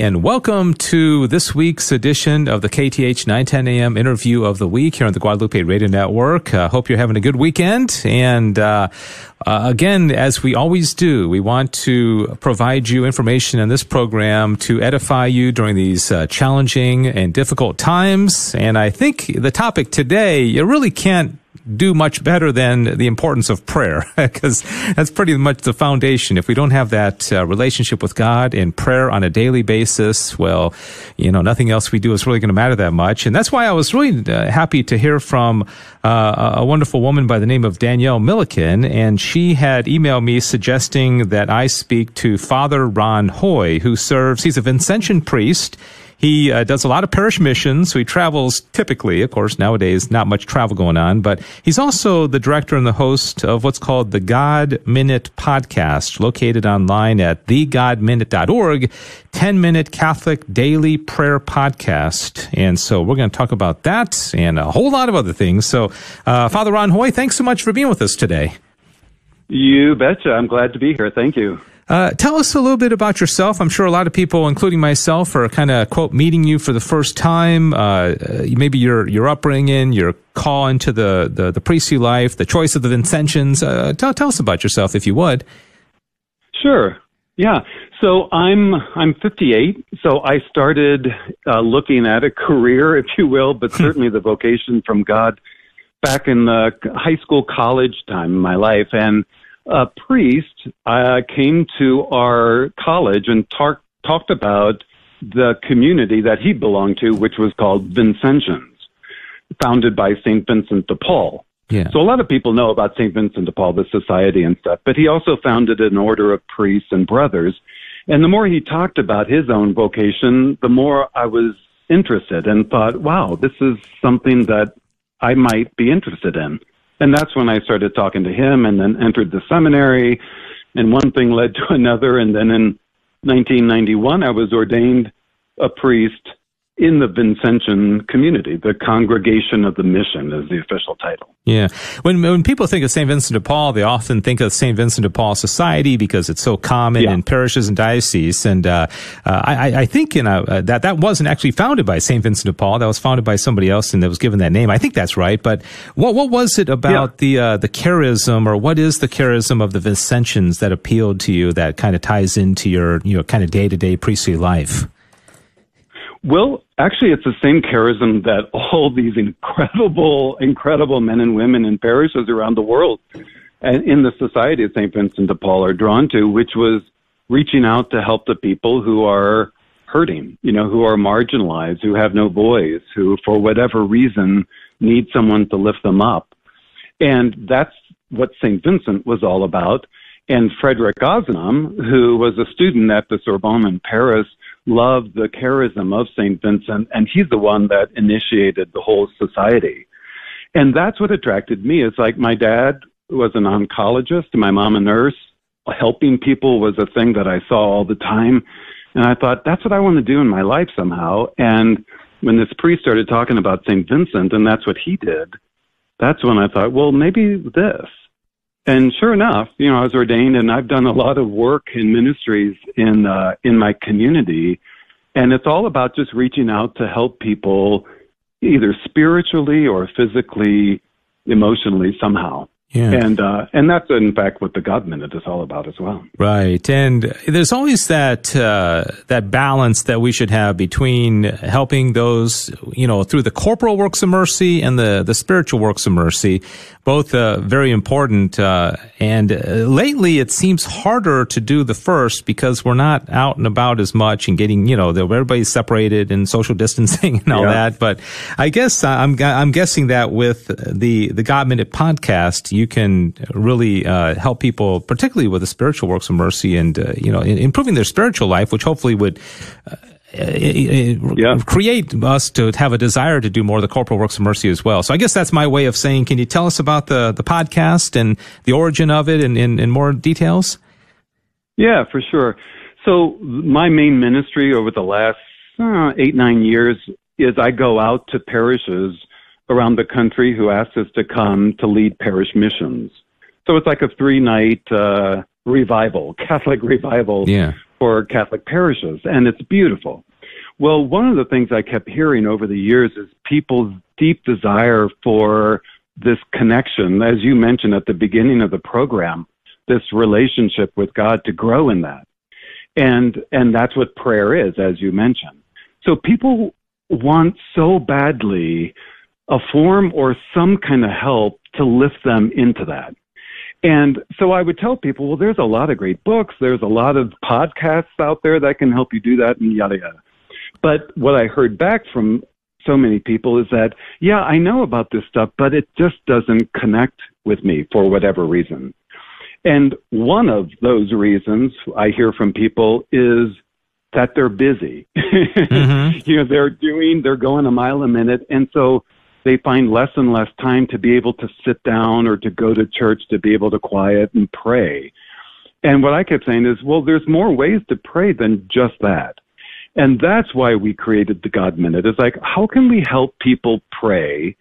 And welcome to this week's edition of the KTH 910 AM interview of the week here on the Guadalupe Radio Network. I uh, hope you're having a good weekend. And uh, uh, again, as we always do, we want to provide you information in this program to edify you during these uh, challenging and difficult times. And I think the topic today, you really can't do much better than the importance of prayer because that's pretty much the foundation. If we don't have that uh, relationship with God and prayer on a daily basis, well, you know, nothing else we do is really going to matter that much. And that's why I was really uh, happy to hear from uh, a wonderful woman by the name of Danielle Milliken. And she had emailed me suggesting that I speak to Father Ron Hoy, who serves, he's a Vincentian priest he uh, does a lot of parish missions, so he travels typically. Of course, nowadays, not much travel going on, but he's also the director and the host of what's called the God Minute podcast, located online at thegodminute.org, 10 minute Catholic daily prayer podcast. And so we're going to talk about that and a whole lot of other things. So, uh, Father Ron Hoy, thanks so much for being with us today. You betcha. I'm glad to be here. Thank you. Uh, tell us a little bit about yourself. I'm sure a lot of people, including myself, are kind of quote meeting you for the first time. Uh, uh, maybe your your upbringing, your call into the, the, the priestly life, the choice of the Vincentians. Uh, tell tell us about yourself, if you would. Sure. Yeah. So I'm I'm 58. So I started uh, looking at a career, if you will, but hmm. certainly the vocation from God back in the high school, college time in my life, and a priest uh, came to our college and tar- talked about the community that he belonged to, which was called Vincentians, founded by St. Vincent de Paul. Yeah. So a lot of people know about St. Vincent de Paul, the society and stuff, but he also founded an order of priests and brothers. And the more he talked about his own vocation, the more I was interested and thought, wow, this is something that I might be interested in. And that's when I started talking to him and then entered the seminary. And one thing led to another. And then in 1991, I was ordained a priest in the Vincentian community. The Congregation of the Mission is the official title. Yeah. When, when people think of St. Vincent de Paul, they often think of St. Vincent de Paul Society because it's so common yeah. in parishes and dioceses. And uh, uh, I, I, think you know, uh, that that wasn't actually founded by St. Vincent de Paul. That was founded by somebody else and that was given that name. I think that's right. But what, what was it about yeah. the, uh, the charism or what is the charism of the Vincentians that appealed to you that kind of ties into your, you know, kind of day to day priestly life? Well, actually, it's the same charism that all these incredible, incredible men and women in parishes around the world and in the Society of St. Vincent de Paul are drawn to, which was reaching out to help the people who are hurting, you know, who are marginalized, who have no voice, who, for whatever reason, need someone to lift them up. And that's what St. Vincent was all about. And Frederick Ozanam, who was a student at the Sorbonne in Paris, loved the charism of St. Vincent, and he's the one that initiated the whole society. And that's what attracted me. It's like my dad was an oncologist and my mom a nurse. Helping people was a thing that I saw all the time. And I thought, that's what I want to do in my life somehow. And when this priest started talking about St. Vincent, and that's what he did, that's when I thought, well, maybe this. And sure enough, you know, I was ordained and I've done a lot of work in ministries in, uh, in my community. And it's all about just reaching out to help people either spiritually or physically, emotionally somehow. Yeah. And uh, and that's in fact what the God Minute is all about as well. Right, and there's always that uh, that balance that we should have between helping those you know through the corporal works of mercy and the the spiritual works of mercy, both uh, very important. Uh, and uh, lately, it seems harder to do the first because we're not out and about as much and getting you know everybody's separated and social distancing and all yeah. that. But I guess I'm I'm guessing that with the the God Minute podcast. You you can really uh, help people, particularly with the spiritual works of mercy and, uh, you know, improving their spiritual life, which hopefully would uh, yeah. create us to have a desire to do more of the corporal works of mercy as well. So I guess that's my way of saying, can you tell us about the, the podcast and the origin of it and in more details? Yeah, for sure. So my main ministry over the last uh, eight, nine years is I go out to parishes – around the country who asked us to come to lead parish missions. So it's like a three night uh, revival, Catholic revival Yeah. for Catholic parishes, and it's beautiful. Well, one of the things I kept hearing over the years is people's deep desire for this connection, as you mentioned at the beginning of the program, this relationship with God to grow in that. And and that's what prayer is, as you mentioned. So people want so badly a form or some kind of help to lift them into that. And so I would tell people, well, there's a lot of great books, there's a lot of podcasts out there that can help you do that, and yada yada. But what I heard back from so many people is that, yeah, I know about this stuff, but it just doesn't connect with me for whatever reason. And one of those reasons I hear from people is that they're busy. Mhm. you know, they're doing, they're going a mile a minute. And so they find less and less time to be able to sit down or to go to church to be able to quiet and pray. And what I kept saying is, well, there's more ways to pray than just that. And that's why we created the God Minute. It's like, how can we help people pray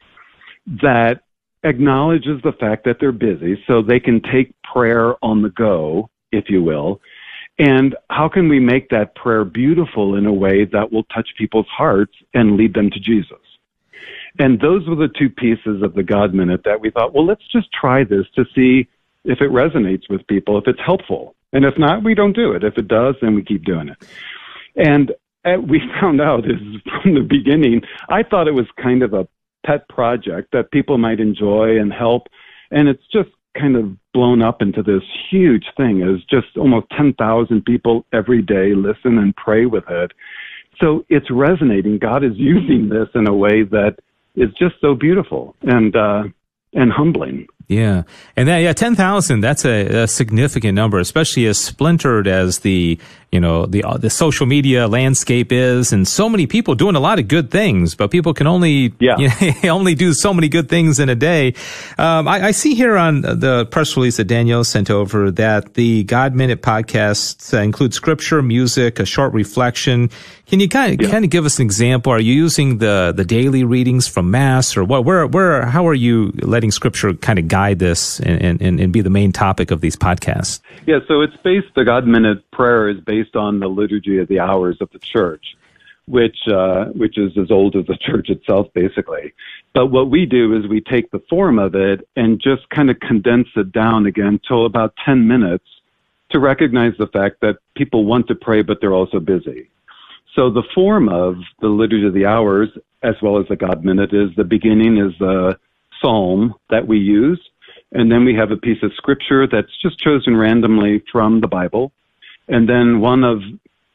that acknowledges the fact that they're busy so they can take prayer on the go, if you will? And how can we make that prayer beautiful in a way that will touch people's hearts and lead them to Jesus? And those were the two pieces of the God Minute that we thought, well, let's just try this to see if it resonates with people, if it's helpful. And if not, we don't do it. If it does, then we keep doing it. And uh, we found out is from the beginning, I thought it was kind of a pet project that people might enjoy and help. And it's just kind of blown up into this huge thing. It's just almost 10,000 people every day listen and pray with it. So it's resonating. God is using this in a way that is just so beautiful and, uh, and humbling. Yeah, and that yeah, ten thousand. That's a, a significant number, especially as splintered as the you know the uh, the social media landscape is, and so many people doing a lot of good things, but people can only Yeah. you know, only do so many good things in a day. Um, I, I see here on the press release that Danielle sent over that the God Minute podcast uh, includes scripture, music, a short reflection. Can you kind of Yeah. kind of give us an example? Are you using the the daily readings from Mass, or what? Where where how are you letting Scripture kind of guide this and, and, and be the main topic of these podcasts? Yeah, so it's based, the God Minute prayer is based on the liturgy of the hours of the church, which, uh, which is as old as the church itself, basically. But what we do is we take the form of it and just kind of condense it down again till about 10 minutes to recognize the fact that people want to pray, but they're also busy. So the form of the liturgy of the hours, as well as the God Minute, is the beginning is the psalm that we use. And then we have a piece of scripture that's just chosen randomly from the Bible. And then one of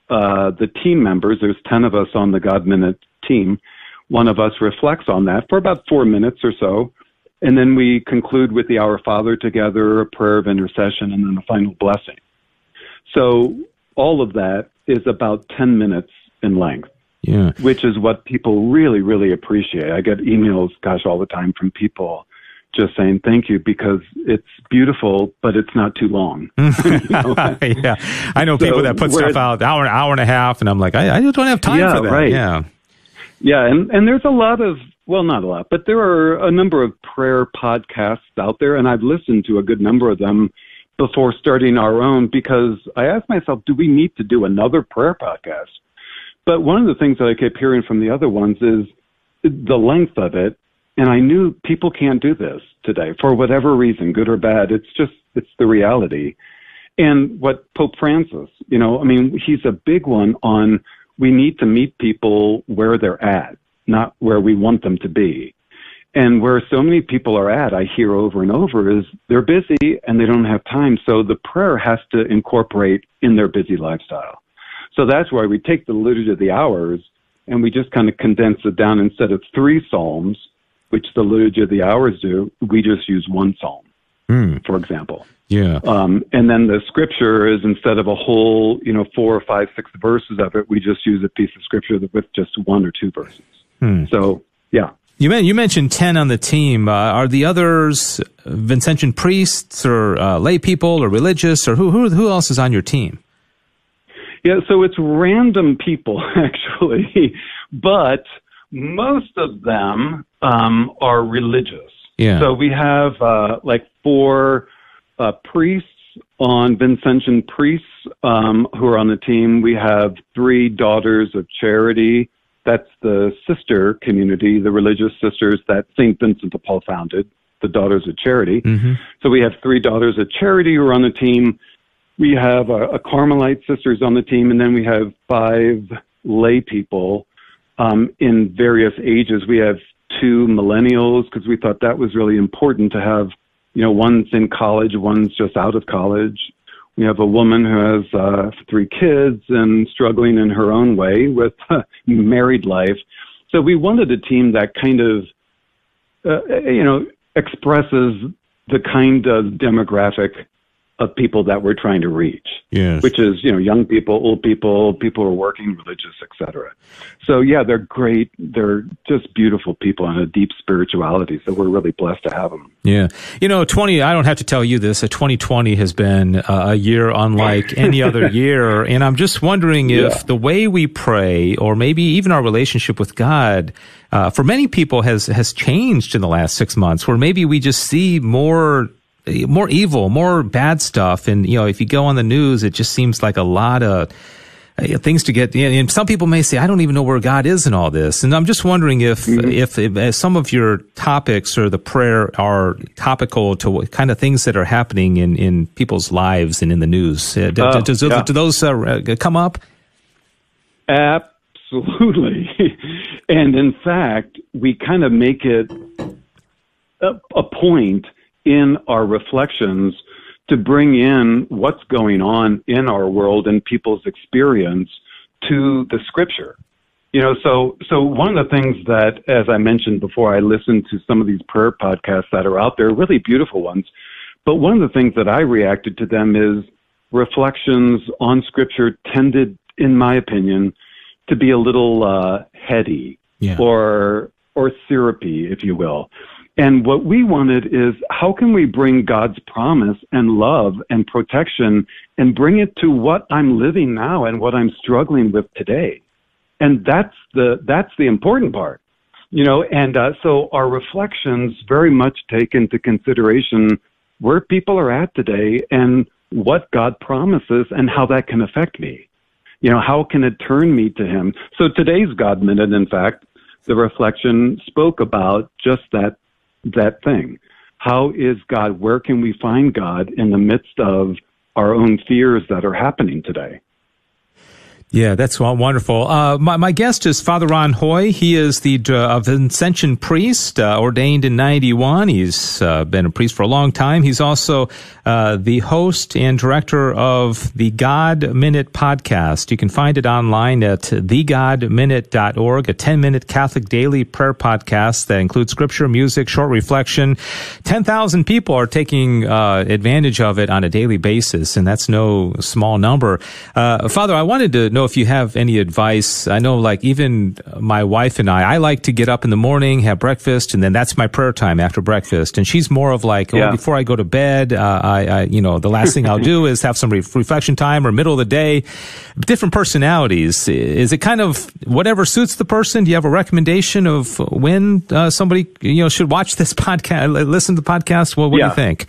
uh, the team members, there's 10 of us on the God Minute team, one of us reflects on that for about four minutes or so. And then we conclude with the Our Father together, a prayer of intercession, and then a final blessing. So all of that is about 10 minutes in length Yeah, which is what people really, really appreciate. I get emails, gosh, all the time from people just saying thank you because it's beautiful, but it's not too long. yeah. I know people that put stuff out hour an hour and a half, and I'm like, I, I just don't have time Yeah, for that. right. Yeah, Yeah, and, and there's a lot of, well, not a lot, but there are a number of prayer podcasts out there, and I've listened to a good number of them before starting our own because I asked myself, do we need to do another prayer podcast? But one of the things that I kept hearing from the other ones is the length of it. And I knew people can't do this today for whatever reason, good or bad. It's just, it's the reality. And what Pope Francis, you know, I mean, he's a big one on we need to meet people where they're at, not where we want them to be. And where so many people are at, I hear over and over, is they're busy and they don't have time. So the prayer has to incorporate in their busy lifestyle. So that's why we take the liturgy of the hours and we just kind of condense it down instead of three psalms, which the liturgy of the hours do, we just use one psalm, Hmm. for example. yeah, Um, and then the scripture is instead of a whole, you know, four or five, six verses of it, we just use a piece of scripture with just one or two verses. Hmm. So, yeah. You, you mentioned 10 on the team. Uh, are the others Vincentian priests or uh, lay people or religious or who, who, who else is on your team? Yeah, so it's random people, actually, but most of them um, are religious. Yeah. So we have uh, like four uh, priests, on Vincentian priests um, who are on the team. We have three daughters of charity. That's the sister community, the religious sisters that St. Vincent de Paul founded, the Daughters of Charity. Mm-hmm. So we have three daughters of charity who are on the team. We have a, a Carmelite sisters on the team, and then we have five lay people um, in various ages. We have two millennials because we thought that was really important to have you know, one's in college, one's just out of college. We have a woman who has uh, three kids and struggling in her own way with uh, married life. So we wanted a team that kind of, uh, you know, expresses the kind of demographic of people that we're trying to reach. Yes. Which is, you know, young people, old people, people who are working, religious, etc. So yeah, they're great. They're just beautiful people and a deep spirituality. So we're really blessed to have them. Yeah. You know, 20, I don't have to tell you this, a 2020 has been a year unlike any other year. And I'm just wondering if yeah. the way we pray or maybe even our relationship with God uh, for many people has has changed in the last six months, where maybe we just see more more evil, more bad stuff. And, you know, if you go on the news, it just seems like a lot of uh, things to get. And some people may say, I don't even know where God is in all this. And I'm just wondering if, mm-hmm. if, if, some of your topics or the prayer are topical to what kind of things that are happening in, in people's lives and in the news. Uh, uh, does, yeah. do those uh, come up? Absolutely. and in fact, we kind of make it a, a point in our reflections to bring in what's going on in our world and people's experience to the scripture. You know, so so one of the things that, as I mentioned before, I listened to some of these prayer podcasts that are out there, really beautiful ones. But one of the things that I reacted to them is reflections on scripture tended, in my opinion, to be a little uh, heady yeah. or or syrupy, if you will. And what we wanted is how can we bring God's promise and love and protection and bring it to what I'm living now and what I'm struggling with today? And that's the, that's the important part. You know, and uh, so our reflections very much take into consideration where people are at today and what God promises and how that can affect me. You know, how can it turn me to Him? So today's God Minute, in fact, the reflection spoke about just that that thing. How is God? Where can we find God in the midst of our own fears that are happening today? Yeah, that's wonderful. Uh, my, my, guest is Father Ron Hoy. He is the uh, Vincentian priest, uh, ordained in 91. He's uh, been a priest for a long time. He's also uh, the host and director of the God Minute podcast. You can find it online at thegodminute.org, a 10 minute Catholic daily prayer podcast that includes scripture, music, short reflection. 10,000 people are taking uh, advantage of it on a daily basis, and that's no small number. Father, I wanted to know if you have any advice. I know, like, even my wife and I, I like to get up in the morning, have breakfast, and then that's my prayer time after breakfast. And she's more of like, oh, before I go to bed, uh, I, I, you know, the last thing I'll do is have some re- reflection time or middle of the day. Different personalities. Is it kind of whatever suits the person? Do you have a recommendation of when uh, somebody, you know, should watch this podcast, listen to the podcast? Well, what yeah. do you think?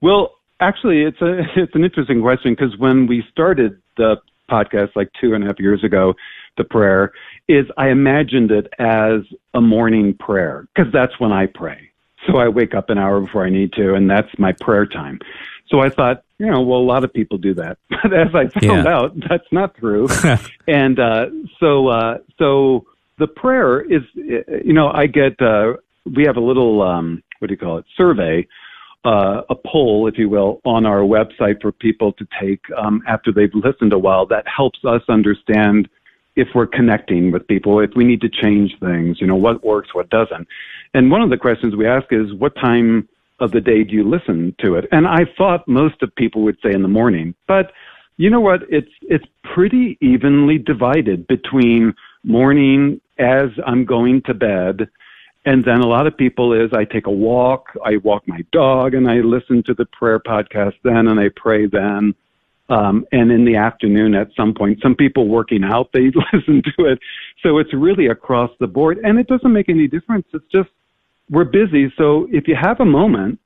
Well, actually, it's a it's an interesting question because when we started the podcast like two and a half years ago, the prayer, is I imagined it as a morning prayer because that's when I pray. So I wake up an hour before I need to, and that's my prayer time. So I thought, you know, well, a lot of people do that, but as I found yeah. out, that's not true. and uh, so, uh, so the prayer is, you know, I get, uh, we have a little, um, what do you call it, survey uh, a poll, if you will, on our website for people to take um, after they've listened a while. That helps us understand if we're connecting with people, if we need to change things, you know, what works, what doesn't. And one of the questions we ask is, what time of the day do you listen to it? And I thought most of people would say in the morning, but you know what? It's it's pretty evenly divided between morning as I'm going to bed and then a lot of people is I take a walk, I walk my dog, and I listen to the prayer podcast then, and I pray then. Um, and in the afternoon at some point, some people working out, they listen to it. So it's really across the board. And it doesn't make any difference. It's just, we're busy. So if you have a moment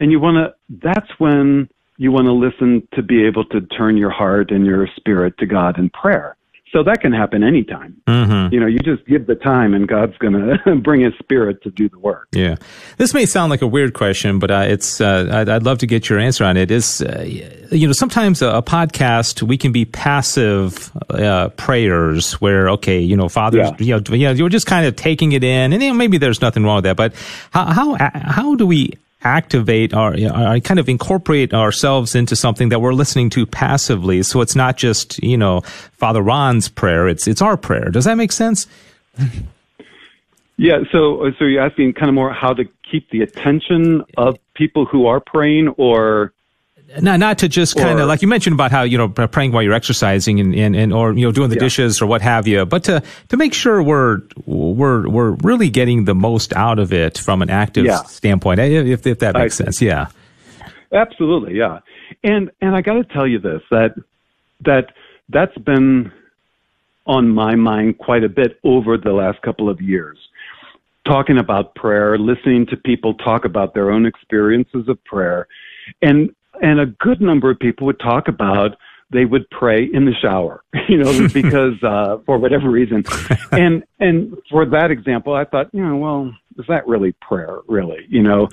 and you want to, that's when you want to listen to be able to turn your heart and your spirit to God in prayer. So that can happen anytime. Mm-hmm. You know, you just give the time and God's going to bring his spirit to do the work. Yeah. This may sound like a weird question, but uh, it's, uh, I'd, I'd, love to get your answer on it. Is, uh, you know, sometimes a, a, podcast, we can be passive uh, prayers where, okay, you know, fathers, yeah. you know, you know, you're just kind of taking it in and you know, maybe there's nothing wrong with that, but how, how, how do we activate our, kind of incorporate ourselves into something that we're listening to passively. So it's not just, you know, Father Ron's prayer. It's, it's our prayer. Does that make sense? Yeah. So, so you're asking kind of more how to keep the attention of people who are praying or not not to just kind of like you mentioned about how you know praying while you're exercising and, and, and or you know doing the yeah. dishes or what have you, but to to make sure we're we're we're really getting the most out of it from an active yeah. standpoint, eh, if if that makes sense, yeah. Absolutely, yeah. And and I got to tell you this that that that's been on my mind quite a bit over the last couple of years. Talking about prayer, listening to people talk about their own experiences of prayer, and and a good number of people would talk about they would pray in the shower, you know, because uh, for whatever reason. And and for that example, I thought, you know, well, is that really prayer, really, you know?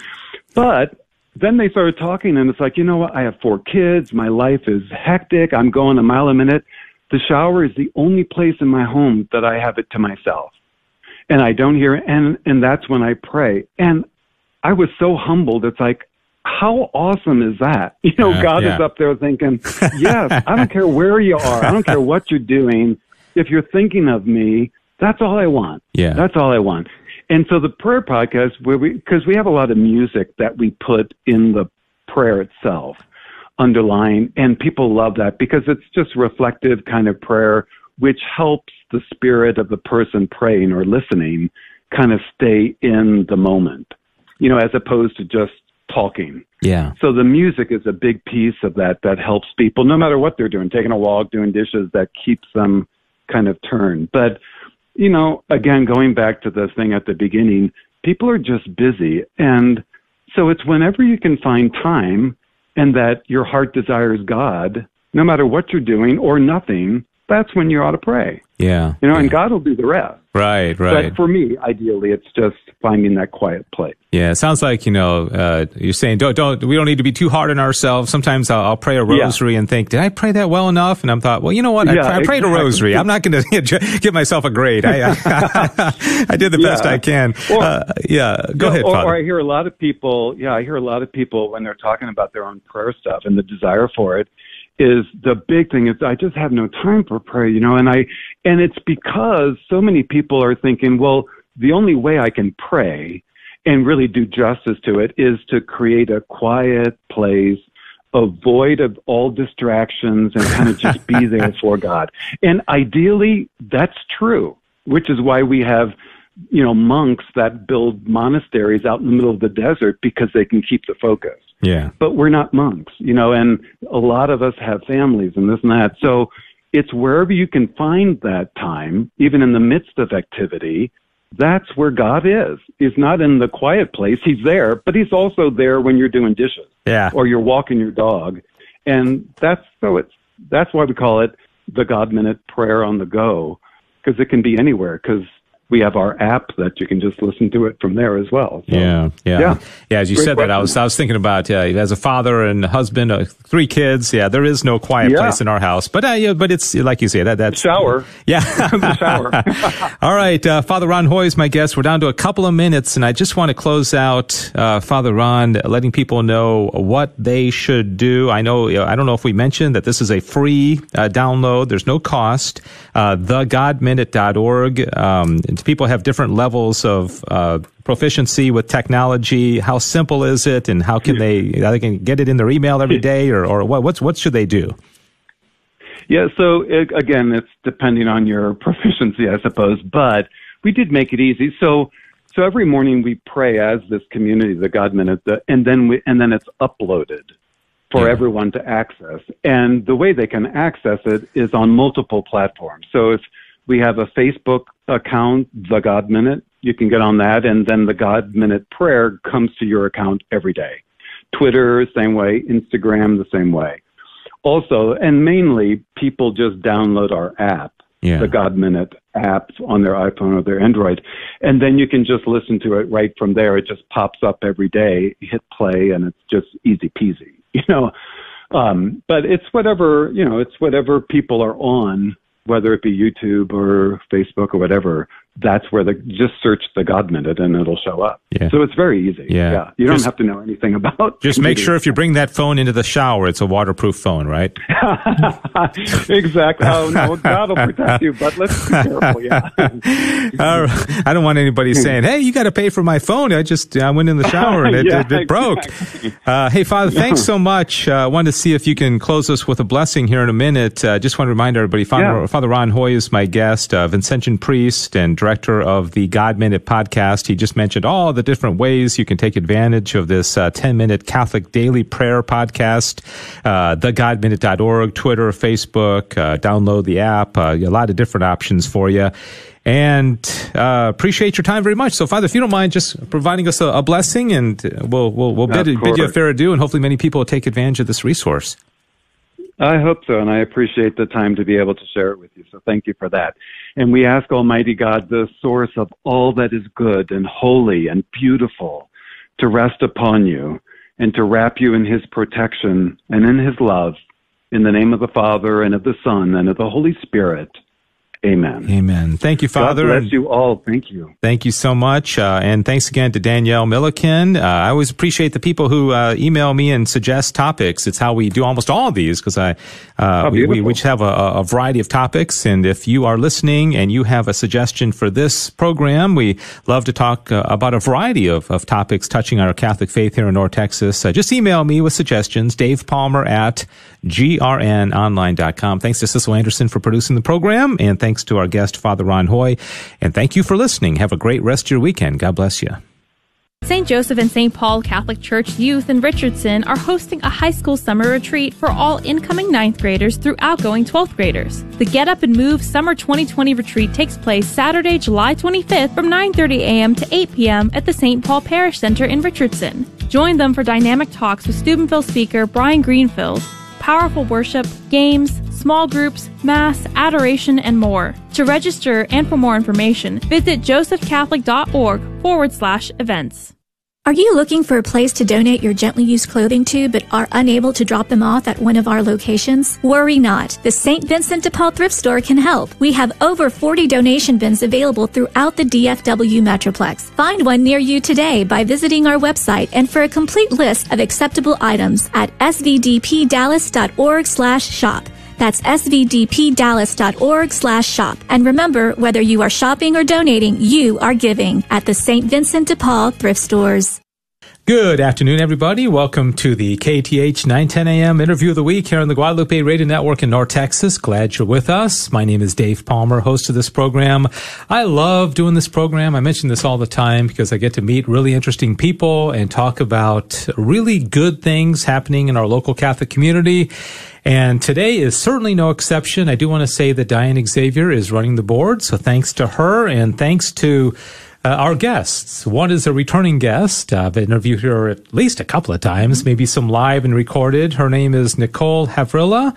But then they started talking, and it's like, you know what? I have four kids. My life is hectic. I'm going a mile a minute. The shower is the only place in my home that I have it to myself, and I don't hear. And and that's when I pray. And I was so humbled. It's like how awesome is that? You know, uh, God yeah. is up there thinking, yes, I don't care where you are. I don't care what you're doing. If you're thinking of me, that's all I want. Yeah. That's all I want. And so the prayer podcast, where we, because we have a lot of music that we put in the prayer itself underlying, and people love that because it's just reflective kind of prayer, which helps the spirit of the person praying or listening kind of stay in the moment, you know, as opposed to just talking. Yeah. So the music is a big piece of that that helps people, no matter what they're doing, taking a walk, doing dishes, that keeps them kind of turned. But, you know, again, going back to the thing at the beginning, people are just busy. And so it's whenever you can find time and that your heart desires God, no matter what you're doing or nothing, that's when you ought to pray. Yeah. You know, yeah. and God will do the rest. Right, right. But for me, ideally, it's just finding that quiet place. Yeah, it sounds like you know uh, you're saying don't don't we don't need to be too hard on ourselves. Sometimes I'll, I'll pray a rosary yeah. and think, did I pray that well enough? And I'm thought, well, you know what? I, yeah, I prayed exactly. a rosary. I'm not going to give myself a grade. I I, I did the best I can. Or, uh, yeah, go ahead. Or, or I hear a lot of people. Yeah, I hear a lot of people when they're talking about their own prayer stuff and the desire for it is the big thing is I just have no time for prayer, you know, and I, and it's because so many people are thinking, well, the only way I can pray and really do justice to it is to create a quiet place, avoid of all distractions and kind of just be there for God. And ideally, that's true, which is why we have, you know, monks that build monasteries out in the middle of the desert because they can keep the focus. Yeah. But we're not monks, you know, and a lot of us have families and this and that. So it's wherever you can find that time, even in the midst of activity, that's where God is. He's not in the quiet place. He's there, but he's also there when you're doing dishes. Yeah. Or you're walking your dog. And that's so it's that's why we call it the God minute prayer on the go because it can be anywhere because we have our app that you can just listen to it from there as well. So, yeah, yeah, yeah, yeah. As you Great said question. that, I was I was thinking about uh, as a father and husband, uh, three kids. Yeah, there is no quiet yeah. place in our house, but uh, yeah, but it's like you say that that's shower. Yeah, the shower. All right, uh, Father Ron Hoy is my guest. We're down to a couple of minutes, and I just want to close out, uh, Father Ron, letting people know what they should do. I know I don't know if we mentioned that this is a free uh, download. There's no cost. Uh, thegodminute.org. Um, people have different levels of uh, proficiency with technology. How simple is it, and how can they they can get it in their email every day, or or what what's what should they do? Yeah, so it, again, it's depending on your proficiency, I suppose. But we did make it easy. So so every morning we pray as this community, the God Minute, the, and then we and then it's uploaded for everyone to access. And the way they can access it is on multiple platforms. So if we have a Facebook account, The God Minute. You can get on that, and then the God Minute prayer comes to your account every day. Twitter, same way. Instagram, the same way. Also, and mainly, people just download our app, Yeah. the God Minute app on their iPhone or their Android, and then you can just listen to it right from there. It just pops up every day. You hit play, and it's just easy peasy, you know. Um, but it's whatever you know. It's whatever people are on, whether it be YouTube or Facebook or whatever. That's where the just search the God Minute and it'll show up. Yeah. So it's very easy. Yeah. You don't have to know anything about. Just make sure if you bring that phone into the shower, it's a waterproof phone, right? exactly. Oh no, God will protect you, but let's be careful. Yeah. I don't want anybody saying, "Hey, you got to pay for my phone." I just I went in the shower and it, Yeah, it, it broke. exactly. Uh, hey, Father, thanks so much. I uh, wanted to see if you can close us with a blessing here in a minute. Uh, just want to remind everybody, Father, Yeah. Father Ron Hoy is my guest, uh, Vincentian priest and director of the God Minute podcast. He just mentioned all the different ways you can take advantage of this uh, 10 minute Catholic daily prayer podcast. Uh, thegodminute.org, Twitter, Facebook, uh, download the app, uh, a lot of different options for you. And uh, appreciate your time very much. So, Father, if you don't mind just providing us a, a blessing, and uh, we'll we'll, we'll bid, bid you a fair adieu, and hopefully many people will take advantage of this resource. I hope so, and I appreciate the time to be able to share it with you. So thank you for that. And we ask Almighty God, the source of all that is good and holy and beautiful, to rest upon you and to wrap you in His protection and in His love. In the name of the Father and of the Son and of the Holy Spirit. Amen. Amen. Thank you, Father. God bless you all. Thank you. Thank you so much. Uh, and thanks again to Danielle Milliken. Uh, I always appreciate the people who uh, email me and suggest topics. It's how we do almost all of these because I uh, Oh, we, we, have a, a variety of topics. And if you are listening and you have a suggestion for this program, we love to talk uh, about a variety of, of topics touching our Catholic faith here in North Texas. Uh, just email me with suggestions. Dave Palmer at grnonline.com. Thanks to Cecil Anderson for producing the program, and thanks to our guest, Father Ron Hoy. And thank you for listening. Have a great rest of your weekend. God bless you. St. Joseph and St. Paul Catholic Church Youth in Richardson are hosting a high school summer retreat for all incoming ninth graders through outgoing 12th graders. The Get Up and Move Summer 2020 retreat takes place Saturday, July 25th from 9:30 a.m. to 8 p.m. at the St. Paul Parish Center in Richardson. Join them for dynamic talks with Steubenville speaker Brian Greenfield, powerful worship, games, small groups, mass, adoration, and more. To register and for more information, visit josephcatholic.org forward slash events. Are you looking for a place to donate your gently used clothing to but are unable to drop them off at one of our locations? Worry not. The St. Vincent de Paul thrift store can help. We have over 40 donation bins available throughout the DFW Metroplex. Find one near you today by visiting our website and for a complete list of acceptable items at svdpdallas.org slash shop. That's svdpdallas.org slash shop. And remember, whether you are shopping or donating, you are giving at the St. Vincent de Paul thrift stores. Good afternoon, everybody. Welcome to the KTH 910 AM interview of the week here on the Guadalupe Radio Network in North Texas. Glad you're with us. My name is Dave Palmer, host of this program. I love doing this program. I mention this all the time because I get to meet really interesting people and talk about really good things happening in our local Catholic community. And today is certainly no exception. I do want to say that Diane Xavier is running the board. So thanks to her and thanks to uh, our guests. One is a returning guest. I've interviewed her at least a couple of times, maybe some live and recorded. Her name is Nicole Havrilla,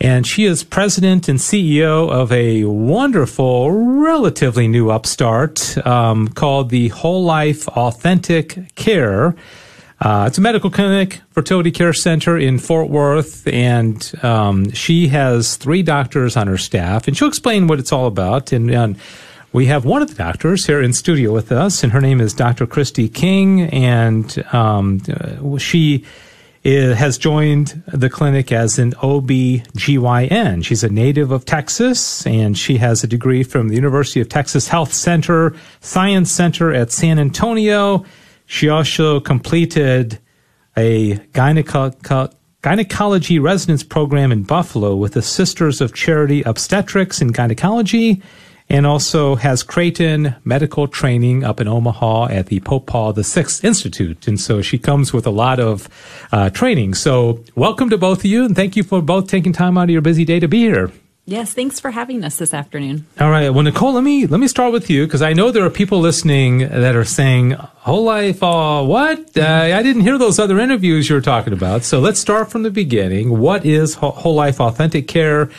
and she is president and CEO of a wonderful, relatively new upstart um, called the Whole Life Authentic Care. Uh, it's a medical clinic, fertility care center in Fort Worth, and um, she has three doctors on her staff, and she'll explain what it's all about. And, and we have one of the doctors here in studio with us, and her name is Dr. Christy King, and um, uh, she i- has joined the clinic as an OB-GYN. She's a native of Texas, and she has a degree from the University of Texas Health Center, Science Center at San Antonio. She also completed a gyneco- gynecology residence program in Buffalo with the Sisters of Charity Obstetrics and Gynecology, and also has Creighton medical training up in Omaha at the Pope Paul VI Institute. And so she comes with a lot of uh, training. So welcome to both of you, and thank you for both taking time out of your busy day to be here. Yes, thanks for having us this afternoon. All right. Well, Nicole, let me let me start with you because I know there are people listening that are saying, "Whole life, uh, what? Uh, I didn't hear those other interviews you were talking about." So let's start from the beginning. What is whole life authentic care?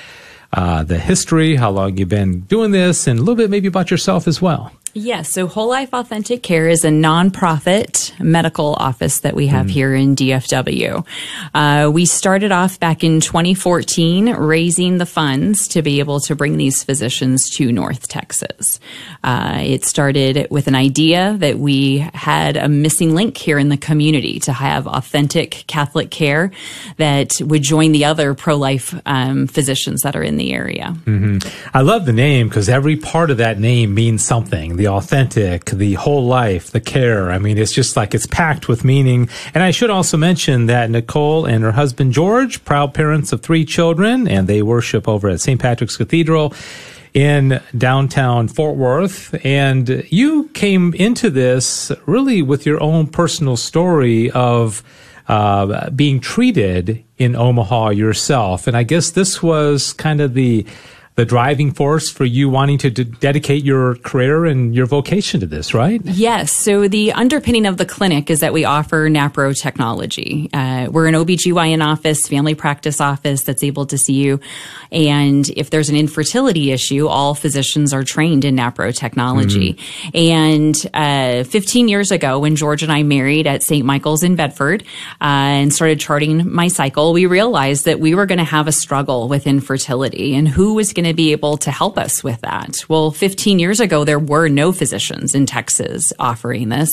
Uh, the history, how long you've been doing this, and a little bit maybe about yourself as well. Yes. So Whole Life Authentic Care is a nonprofit medical office that we have mm. here in DFW. Uh, we started off back in 2014 raising the funds to be able to bring these physicians to North Texas. Uh, it started with an idea that we had a missing link here in the community to have authentic Catholic care that would join the other pro life um, physicians that are in the area. Mm-hmm. I love the name because every part of that name means something. The authentic, the whole life, the care. I mean, it's just like it's packed with meaning. And I should also mention that Nicole and her husband George, proud parents of three children, and they worship over at St. Patrick's Cathedral in downtown Fort Worth. And you came into this really with your own personal story of uh, being treated in Omaha yourself. And I guess this was kind of the the driving force for you wanting to d- dedicate your career and your vocation to this, right? Yes. So the underpinning of the clinic is that we offer NAPRO technology. Uh, we're an OBGYN office, family practice office that's able to see you. And if there's an infertility issue, all physicians are trained in NAPRO technology. Mm-hmm. And uh, 15 years ago, when George and I married at St. Michael's in Bedford uh, and started charting my cycle, we realized that we were going to have a struggle with infertility and who was going to be able to help us with that? Well, 15 years ago, there were no physicians in Texas offering this.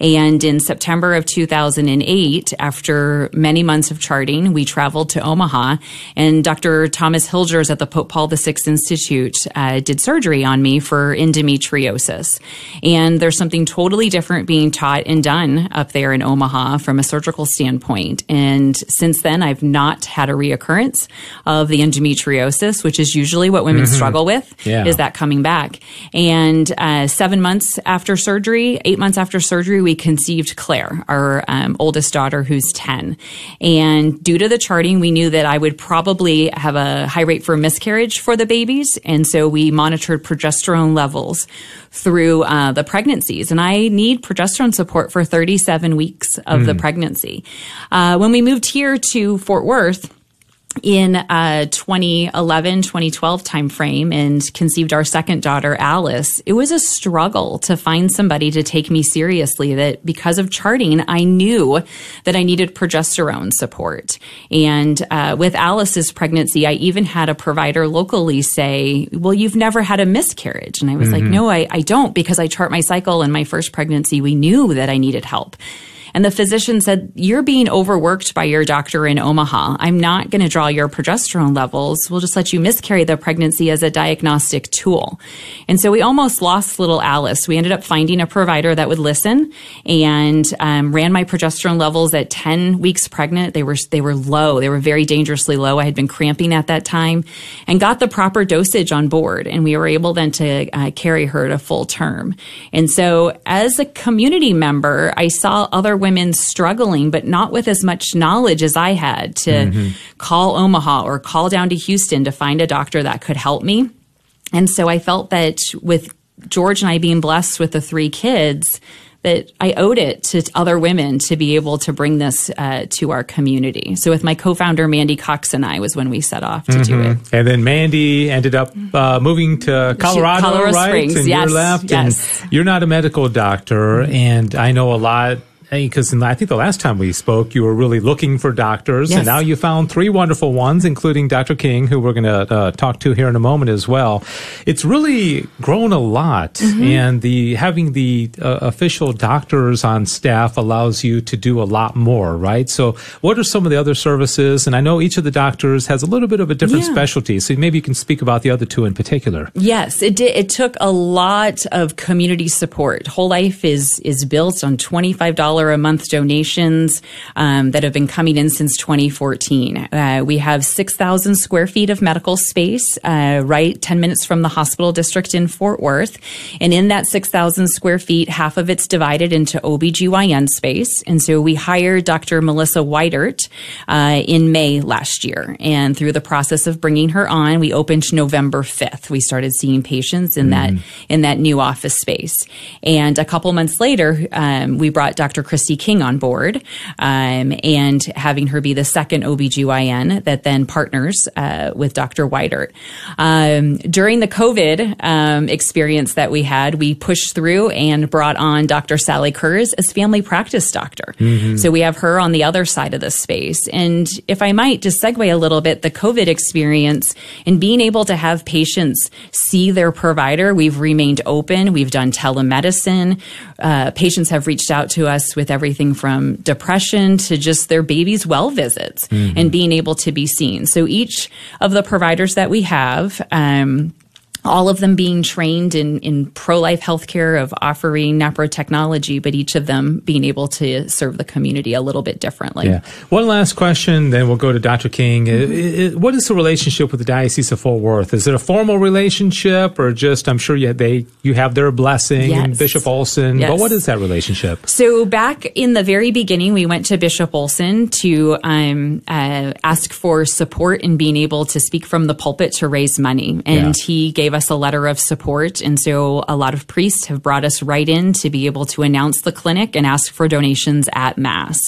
And in September of 2008, after many months of charting, we traveled to Omaha and Dr. Thomas Hilgers at the Pope Paul VI Institute uh, did surgery on me for endometriosis. And there's something totally different being taught and done up there in Omaha from a surgical standpoint. And since then, I've not had a reoccurrence of the endometriosis, which is usually what women mm-hmm. struggle with yeah. is that coming back. And uh, seven months after surgery, eight months after surgery, we conceived Claire, our um, oldest daughter, who's 10. And due to the charting, we knew that I would probably have a high rate for miscarriage for the babies. And so we monitored progesterone levels through uh, the pregnancies. And I need progesterone support for 37 weeks of mm. the pregnancy. Uh, when we moved here to Fort Worth, in uh, 2011 2012 timeframe and conceived our second daughter alice it was a struggle to find somebody to take me seriously that because of charting i knew that i needed progesterone support. And uh, with alice's pregnancy i even had a provider locally say well you've never had a miscarriage. And i was mm-hmm. like no I, I don't because i chart my cycle in my first pregnancy we knew that i needed help and the physician said, You're being overworked by your doctor in Omaha. I'm not going to draw your progesterone levels. We'll just let you miscarry the pregnancy as a diagnostic tool. And so we almost lost little Alice. We ended up finding a provider that would listen and um, ran my progesterone levels at 10 weeks pregnant. They were, they were low. They were very dangerously low. I had been cramping at that time and got the proper dosage on board. And we were able then to uh, carry her to full term. And so as a community member, I saw other women struggling, but not with as much knowledge as I had to mm-hmm. call Omaha or call down to Houston to find a doctor that could help me. And so I felt that with George and I being blessed with the three kids, that I owed it to other women to be able to bring this uh, to our community. So with my co-founder Mandy Cox and I was when we set off to mm-hmm. do it. And then Mandy ended up uh, moving to Colorado, Colorado right? Springs, and yes, you're left. yes. And you're not a medical doctor, and I know a lot because I think the last time we spoke, you were really looking for doctors, yes. and now you found three wonderful ones, including Dr. King, who we're going to uh, talk to here in a moment as well. It's really grown a lot, mm-hmm. and the having the uh, official doctors on staff allows you to do a lot more, right? So, what are some of the other services? And I know each of the doctors has a little bit of a different yeah. specialty, so maybe you can speak about the other two in particular. Yes, it did. It took a lot of community support. Whole Life is is built on twenty five dollars $1 a month donations um, that have been coming in since 2014. Uh, we have 6,000 square feet of medical space uh, right 10 minutes from the hospital district in Fort Worth. And in that 6,000 square feet, half of it's divided into OBGYN space. And so we hired Dr. Melissa Whitert uh, in May last year. And through the process of bringing her on, we opened November 5th. We started seeing patients in mm. that in that new office space. And a couple months later, um, we brought Dr. Christy King on board um, and having her be the second OBGYN that then partners uh, with Dr. Whitert. Um, during the COVID um, experience that we had, we pushed through and brought on Dr. Sally Kurz as family practice doctor. Mm-hmm. So we have her on the other side of the space. And if I might just segue a little bit, the COVID experience and being able to have patients see their provider, we've remained open. We've done telemedicine. Uh, patients have reached out to us with everything from depression to just their baby's well visits mm-hmm. and being able to be seen. So each of the providers that we have, um, all of them being trained in, in pro-life healthcare of offering NAPRO technology, but each of them being able to serve the community a little bit differently. Yeah. One last question, then we'll go to Dr. King. Mm-hmm. What is the relationship with the Diocese of Fort Worth? Is it a formal relationship or just, I'm sure you, they, you have their blessing yes. Bishop Olson, yes. but what is that relationship? So back in the very beginning, we went to Bishop Olson to um, uh, ask for support in being able to speak from the pulpit to raise money. And yeah. he gave gave us a letter of support. And so a lot of priests have brought us right in to be able to announce the clinic and ask for donations at Mass.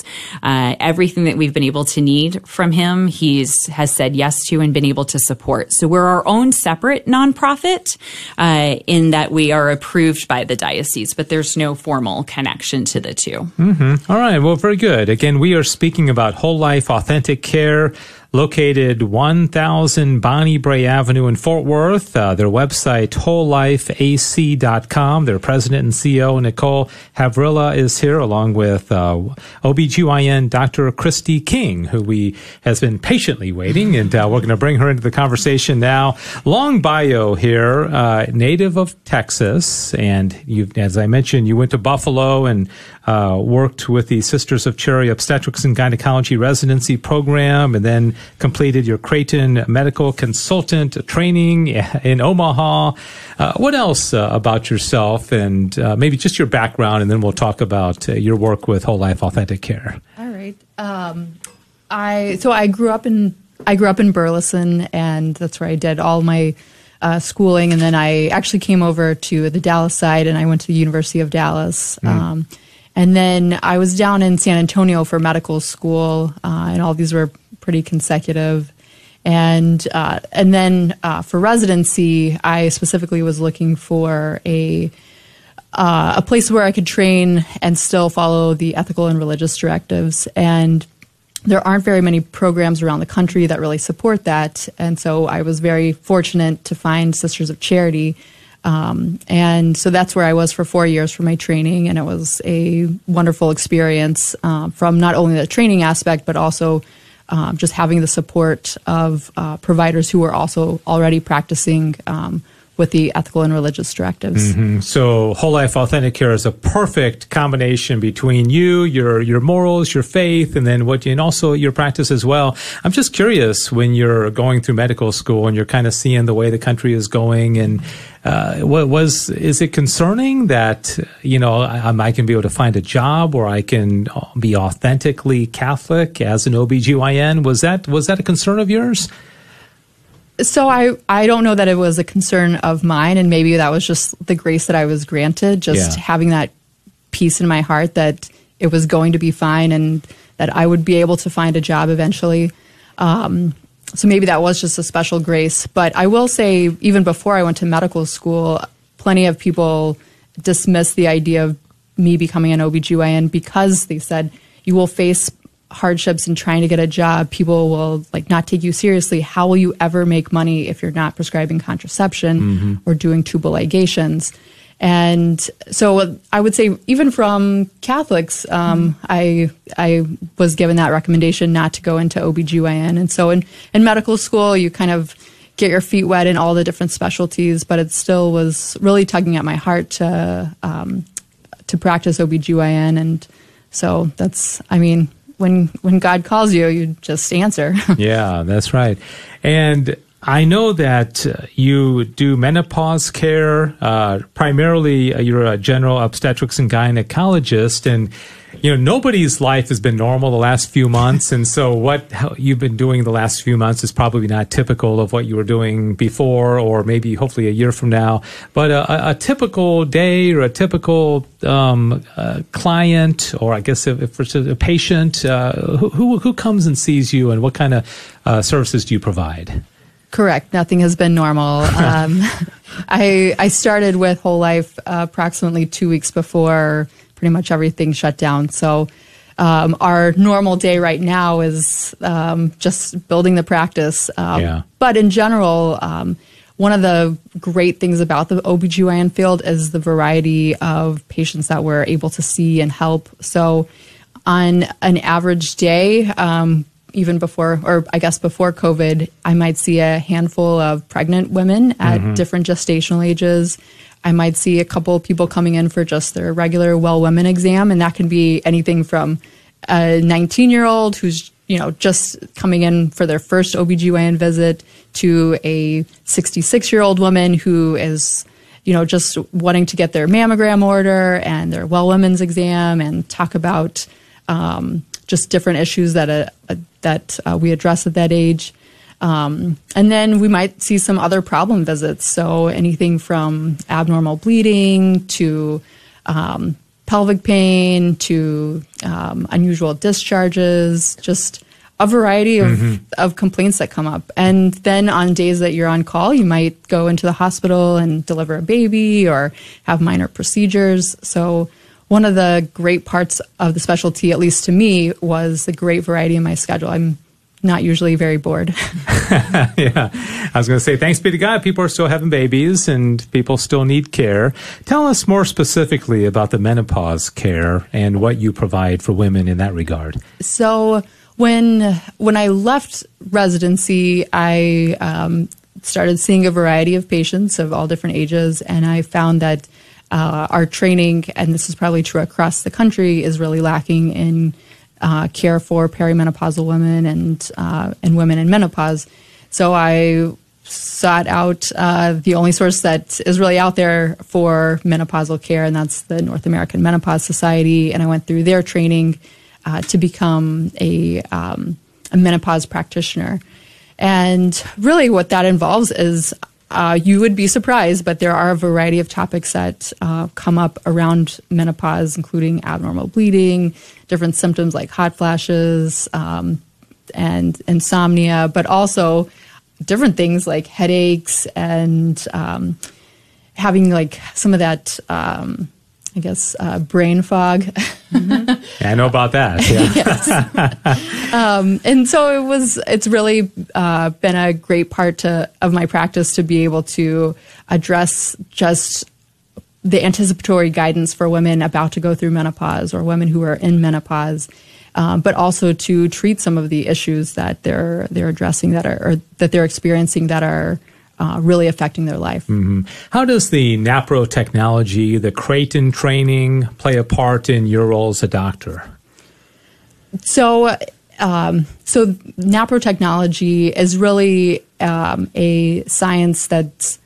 Uh, everything that we've been able to need from him, he's has said yes to and been able to support. So we're our own separate nonprofit uh, in that we are approved by the diocese, but there's no formal connection to the 2 mm-hmm. All right. Well, very good. Again, we are speaking about whole life authentic care located 1000 Bonnie Bray Avenue in Fort Worth. Uh, their website, wholelifeac.com. Their president and CEO, Nicole Havrilla, is here along with uh, OBGYN Dr. Christy King, who we has been patiently waiting, and uh, we're going to bring her into the conversation now. Long bio here, uh, native of Texas, and you, as I mentioned, you went to Buffalo and uh, worked with the Sisters of Charity Obstetrics and Gynecology residency program, and then completed your Creighton medical consultant training in Omaha. Uh, what else uh, about yourself and uh, maybe just your background, and then we'll talk about uh, your work with Whole Life Authentic Care. All right. Um, I so I grew up in I grew up in Burleson, and that's where I did all my uh, schooling, and then I actually came over to the Dallas side, and I went to the University of Dallas. Mm. And then I was down in San Antonio for medical school, uh, and all these were pretty consecutive. And uh, and then uh, for residency, I specifically was looking for a uh, a place where I could train and still follow the ethical and religious directives. And there aren't very many programs around the country that really support that. And so I was very fortunate to find Sisters of Charity um, and so that's where I was for four years for my training, and it was a wonderful experience uh, from not only the training aspect, but also um, just having the support of uh, providers who were also already practicing um, with the ethical and religious directives. Mm-hmm. So, whole life authentic care is a perfect combination between you, your your morals, your faith, and then what, and also your practice as well. I'm just curious when you're going through medical school and you're kind of seeing the way the country is going, and uh, what was is it concerning that you know I, I can be able to find a job where I can be authentically Catholic as an OBGYN? Was that was that a concern of yours? So I I don't know that it was a concern of mine, and maybe that was just the grace that I was granted, just yeah. having that peace in my heart that it was going to be fine and that I would be able to find a job eventually. Um, so maybe that was just a special grace. But I will say, even before I went to medical school, plenty of people dismissed the idea of me becoming an OBGYN because they said you will face hardships in trying to get a job, people will like not take you seriously. How will you ever make money if you're not prescribing contraception mm-hmm. or doing tubal ligations? And so I would say even from Catholics, um, mm-hmm. I I was given that recommendation not to go into OBGYN. And so in, in medical school, you kind of get your feet wet in all the different specialties, but it still was really tugging at my heart to um, to practice OBGYN and So that's, I mean, when when God calls you, you just answer. yeah, that's right. And I know that uh, you do menopause care. Uh, primarily, uh, you're a general obstetrics and gynecologist, and you know nobody's life has been normal the last few months. And so, what you've been doing the last few months is probably not typical of what you were doing before, or maybe hopefully a year from now. But a, a typical day or a typical um, uh, client, or I guess if, if it's a patient, uh, who, who, who comes and sees you, and what kind of uh, services do you provide? Correct. Nothing has been normal. Um, I I started with Whole Life uh, approximately two weeks before pretty much everything shut down. So um, our normal day right now is um, just building the practice. Um, yeah. But in general, um, one of the great things about the OBGYN field is the variety of patients that we're able to see and help. So on an average day, um, even before, or I guess before COVID, I might see a handful of pregnant women at mm-hmm. different gestational ages. I might see a couple of people coming in for just their regular well women exam, and that can be anything from a 19 year old who's you know just coming in for their first OBGYN visit to a 66 year old woman who is you know just wanting to get their mammogram order and their well women's exam and talk about um, just different issues that a that uh, we address at that age. Um, and then we might see some other problem visits. So anything from abnormal bleeding to um, pelvic pain to um, unusual discharges, just a variety of, mm-hmm. of complaints that come up. And then on days that you're on call, you might go into the hospital and deliver a baby or have minor procedures. So one of the great parts of the specialty, at least to me, was the great variety in my schedule. I'm not usually very bored. yeah. I was going to say, thanks be to God, people are still having babies and people still need care. Tell us more specifically about the menopause care and what you provide for women in that regard. So, when when I left residency, I um, started seeing a variety of patients of all different ages, and I found that uh, our training, and this is probably true across the country, is really lacking in uh, care for perimenopausal women and uh, and women in menopause. So I sought out uh, the only source that is really out there for menopausal care, and that's the North American Menopause Society. And I went through their training uh, to become a, um, a menopause practitioner. And really, what that involves is uh, you would be surprised, but there are a variety of topics that uh, come up around menopause, including abnormal bleeding, different symptoms like hot flashes, um, and insomnia, but also different things like headaches and um, having like some of that. Um, I guess uh, brain fog. Mm-hmm. yeah, I know about that. Yeah. um, and so it was. It's really uh, been a great part to, of my practice to be able to address just the anticipatory guidance for women about to go through menopause or women who are in menopause. Um, but also to treat some of the issues that they're they're addressing that are or that they're experiencing that are uh, really affecting their life. Mm-hmm. How does the NAPRO technology, the Creighton training, play a part in your role as a doctor? So, um, so NAPRO technology is really um, a science that's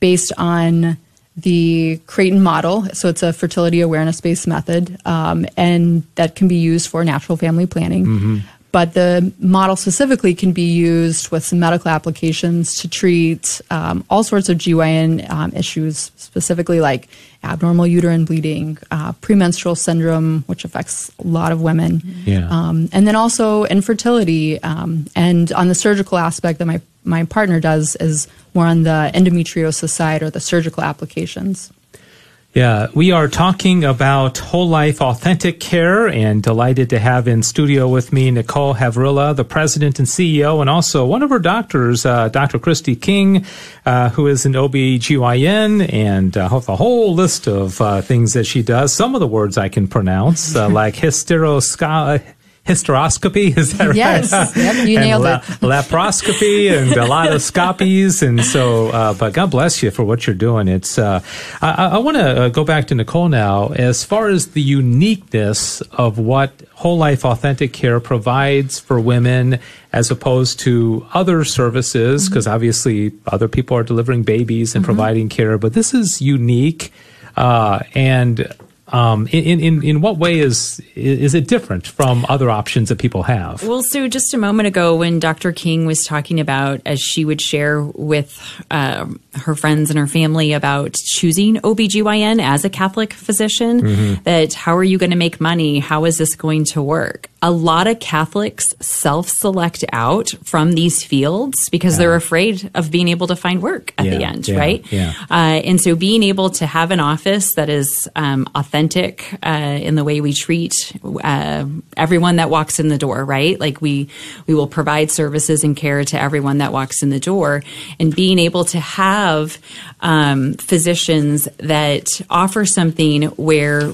based on the Creighton model. So it's a fertility awareness based method, um, and that can be used for natural family planning. Mm-hmm but the model specifically can be used with some medical applications to treat um, all sorts of GYN um, issues, specifically like abnormal uterine bleeding, uh, premenstrual syndrome, which affects a lot of women, yeah. um, and then also infertility. Um, and on the surgical aspect that my my partner does is more on the endometriosis side or the surgical applications. Yeah, we are talking about whole life authentic care and delighted to have in studio with me Nicole Havrilla, the president and CEO, and also one of her doctors, uh, Dr. Christy King, uh, who is an OB-GYN and uh, a whole list of uh, things that she does. Some of the words I can pronounce, uh, like hysterosca- hysteroscopy. Is that right? Yes. Yep, you nailed la- it. laparoscopy and a lot of scopies. And so, uh, but God bless you for what you're doing. It's, uh, I, I want to uh, go back to Nicole now. As far as the uniqueness of what Whole Life Authentic Care provides for women as opposed to other services, because obviously other people are delivering babies and providing care, but this is unique. Uh, and um, in, in, in what way is is it different from other options that people have? Well, so just a moment ago, when Dr. King was talking about, as she would share with um, her friends and her family about choosing OBGYN as a Catholic physician, that how are you going to make money? How is this going to work? A lot of Catholics self select out from these fields because they're afraid of being able to find work at the end, yeah, right? yeah. Uh, and so being able to have an office that is um, authentic uh, in the way we treat uh, everyone that walks in the door, right? Like we we will provide services and care to everyone that walks in the door, and being able to have um, physicians that offer something where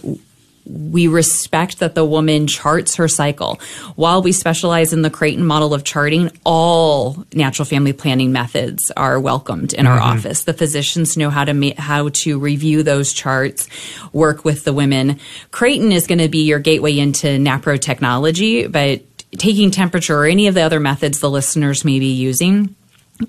we respect that the woman charts her cycle. While we specialize in the Creighton model of charting, all natural family planning methods are welcomed in our office. The physicians know how to ma- how to review those charts, work with the women. Creighton is going to be your gateway into NAPRO technology, but taking temperature or any of the other methods the listeners may be using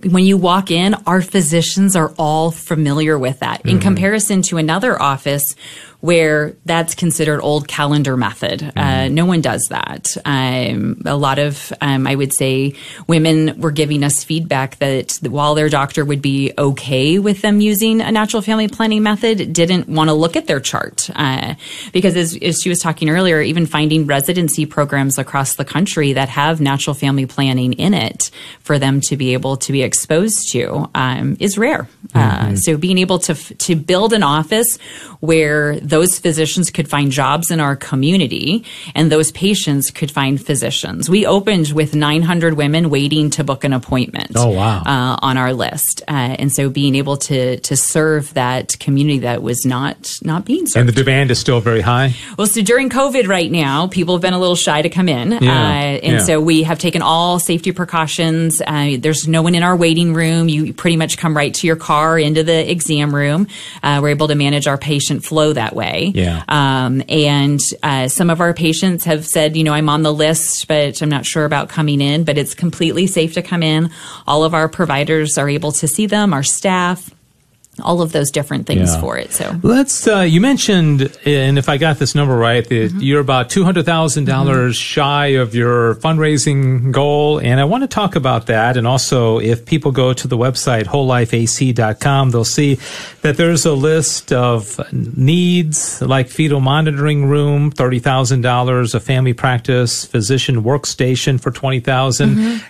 when you walk in, our physicians are all familiar with that. In mm-hmm. comparison to another office where that's considered old calendar method. Uh, no one does that. Um, a lot of, um, I would say, women were giving us feedback that while their doctor would be okay with them using a natural family planning method, didn't want to look at their chart. Uh, because as, as she was talking earlier, even finding residency programs across the country that have natural family planning in it for them to be able to be exposed to um, is rare. Uh, so being able to f- to build an office where those physicians could find jobs in our community and those patients could find physicians. We opened with 900 women waiting to book an appointment. Oh, wow. Uh, on our list, uh, and so being able to to serve that community that was not not being served. And the demand is still very high. Well, so during COVID right now, people have been a little shy to come in. Yeah, uh, and yeah. so we have taken all safety precautions. Uh, there's no one in our waiting room. You pretty much come right to your car into the exam room. Uh, we're able to manage our patient flow that way. Yeah. Um, and uh, some of our patients have said, you know, I'm on the list, but I'm not sure about coming in, but it's completely safe to come in. All of our providers are able to see them, our staff. All of those different things Yeah. for it. So Let's. Uh, you mentioned, and if I got this number right, that Mm-hmm. you're about two hundred dollars shy of your fundraising goal, and I want to talk about that. And also, if people go to the website wholelifeac.com, they'll see that there's a list of needs like fetal monitoring room, thirty thousand dollars, a family practice physician workstation for twenty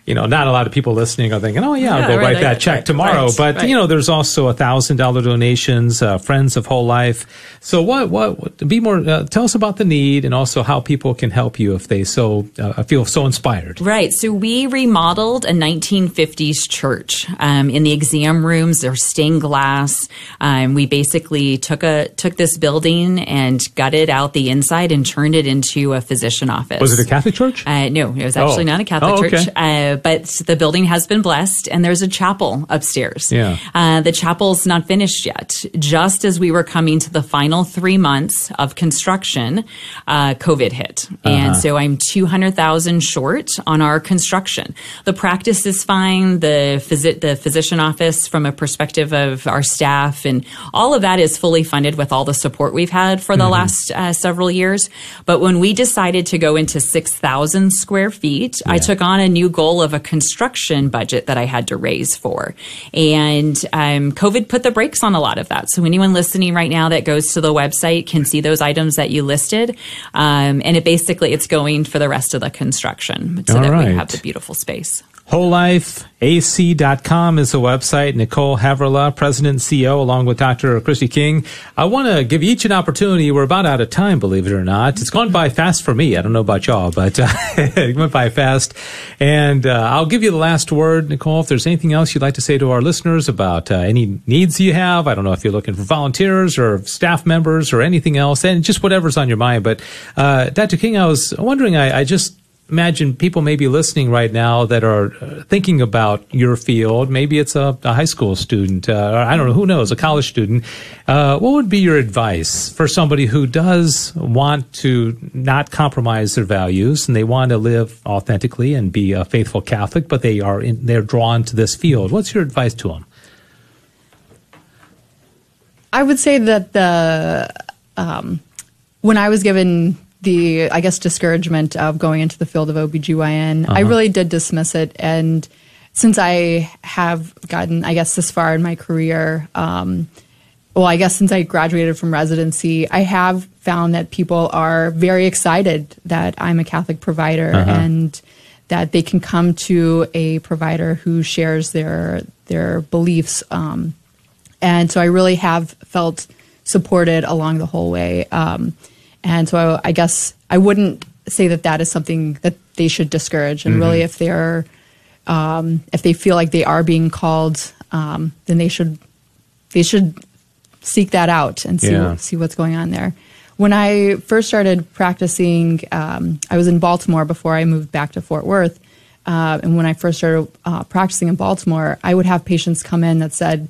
You know, not a lot of people listening are thinking, "Oh yeah, I'll Mm-hmm. Go right, write that check right, tomorrow." right, but you know, there's also a thousand dollar donations, uh, Friends of Whole Life. So, what, what, what be more? Uh, tell us about the need, and also how people can help you if they so uh, feel so inspired. Right. So we remodeled a 1950s church. Um, in the exam rooms, there's stained glass. Um, we basically took a took this building and gutted out the inside and turned it into a physician office. Was it a Catholic church? Uh, no, it was actually Oh. not a Catholic Oh, okay. church, uh, but the building has been blessed, and there's a chapel upstairs. Yeah. Uh, the chapel's not finished yet. Just as we were coming to the final three months of construction, uh, COVID hit, Uh-huh. and so I'm two hundred thousand short on our construction. The practice is fine. The physi- the physician office, from a perspective of our staff, and all of that is fully funded with all the support we've had for the Mm-hmm. last uh, several years. But when we decided to go into six thousand square feet, I took on a new goal of a construction budget that I had to raise for, and um, COVID put the brakes on a lot of that. So anyone listening right now that goes to the website can see those items that you listed, um, and it basically it's going for the rest of the construction so All that right. we have the beautiful space. WholeLifeAC.com is the website. Nicole Havrilla, President and CEO, along with Dr. Christy King. I want to give each an opportunity. We're about out of time, believe it or not. It's gone by fast for me. I don't know about y'all, but uh, it went by fast. And uh, I'll give you the last word, Nicole. If there's anything else you'd like to say to our listeners about uh, any needs you have, I don't know if you're looking for volunteers or staff members or anything else, and just whatever's on your mind. But uh, Dr. King, I was wondering, I, I just imagine people may be listening right now that are uh, thinking about your field. Maybe it's a, a high school student, uh, or I don't know, who knows, a college student. Uh, what would be your advice for somebody who does want to not compromise their values and they want to live authentically and be a faithful Catholic, but they are in, they're drawn to this field? What's your advice to them? I would say that the um, when I was given the I guess discouragement of going into the field of OBGYN, uh-huh. I really did dismiss it and since I have gotten I guess this far in my career um, well I guess since I graduated from residency I have found that people are very excited that I'm a Catholic provider uh-huh. and that they can come to a provider who shares their their beliefs um, and so I really have felt supported along the whole way. Um, and so I, I, guess I wouldn't say that that is something that they should discourage. And mm-hmm. really, if they're um, if they feel like they are being called, um, then they should they should seek that out and see yeah. see what's going on there. When I first started practicing, um, I was in Baltimore before I moved back to Fort Worth. Uh, and when I first started uh, practicing in Baltimore, I would have patients come in that said,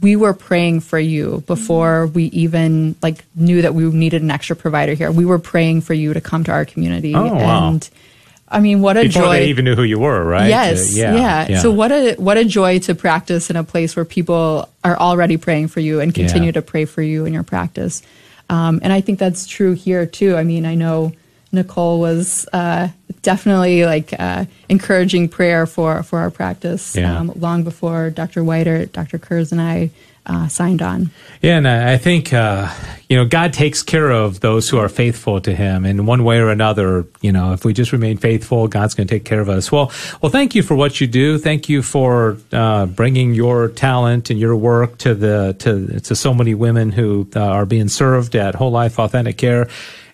we were praying for you before we even like knew that we needed an extra provider here. We were praying for you to come to our community. Oh, wow. And I mean, what a Before joy! They even knew who you were, right? Yes, uh, yeah, yeah, yeah, So what a what a joy to practice in a place where people are already praying for you and continue yeah. to pray for you in your practice. Um, and I think that's true here too. I mean, I know Nicole was uh, definitely like uh, encouraging prayer for for our practice yeah. um, long before Dr. Whiter, Dr. Kurz, and I uh, signed on. Yeah, and I think uh, you know God takes care of those who are faithful to Him in one way or another. You know, if we just remain faithful, God's going to take care of us. Well, well, thank you for what you do. Thank you for uh, bringing your talent and your work to the to to so many women who uh, are being served at Whole Life Authentic Care.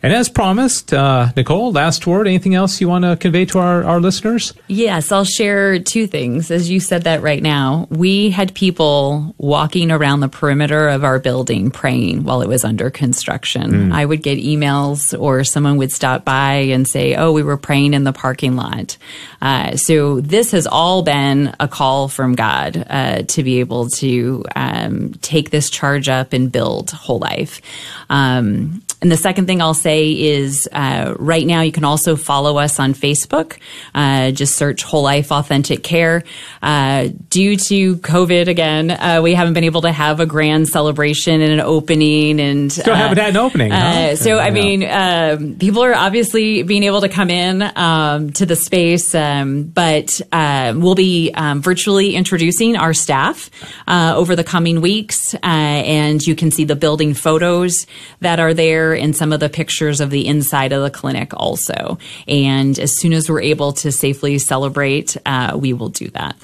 And as promised, uh, Nicole, last word. Anything else you want to convey to our, our listeners? Yes, I'll share two things. As you said that right now, we had people walking around the perimeter of our building praying while it was under construction. Mm. I would get emails or someone would stop by and say, Oh, we were praying in the parking lot. Uh, so this has all been a call from God uh, to be able to um, take this charge up and build whole life. Um, and the second thing I'll say is uh, right now you can also follow us on Facebook. Uh, just search Whole Life Authentic Care. Uh, due to COVID again, uh, we haven't been able to have a grand celebration and an opening. And still haven't had an opening. Huh? Uh, so I mean, um, people are obviously being able to come in um, to the space, um, but uh, we'll be um, virtually introducing our staff over the coming weeks, and you can see the building photos that are there and some of the pictures of the inside of the clinic also. And as soon as we're able to safely celebrate, uh, we will do that.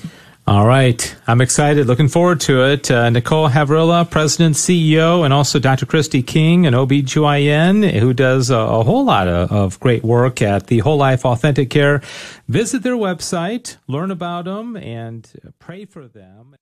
All right. I'm excited. Looking forward to it. Uh, Nicole Havrilla, President, CEO, and also Dr. Christy King, an OBGYN who does a, a whole lot of, of, great work at the Whole Life Authentic Care. Visit their website, learn about them, and pray for them.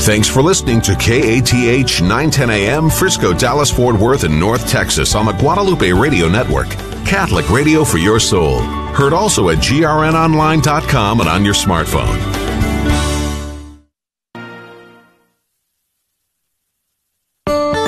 Thanks for listening to KATH 910 AM, Frisco, Dallas, Fort Worth, and North Texas on the Guadalupe Radio Network. Catholic radio for your soul. Heard also at grnonline.com and on your smartphone.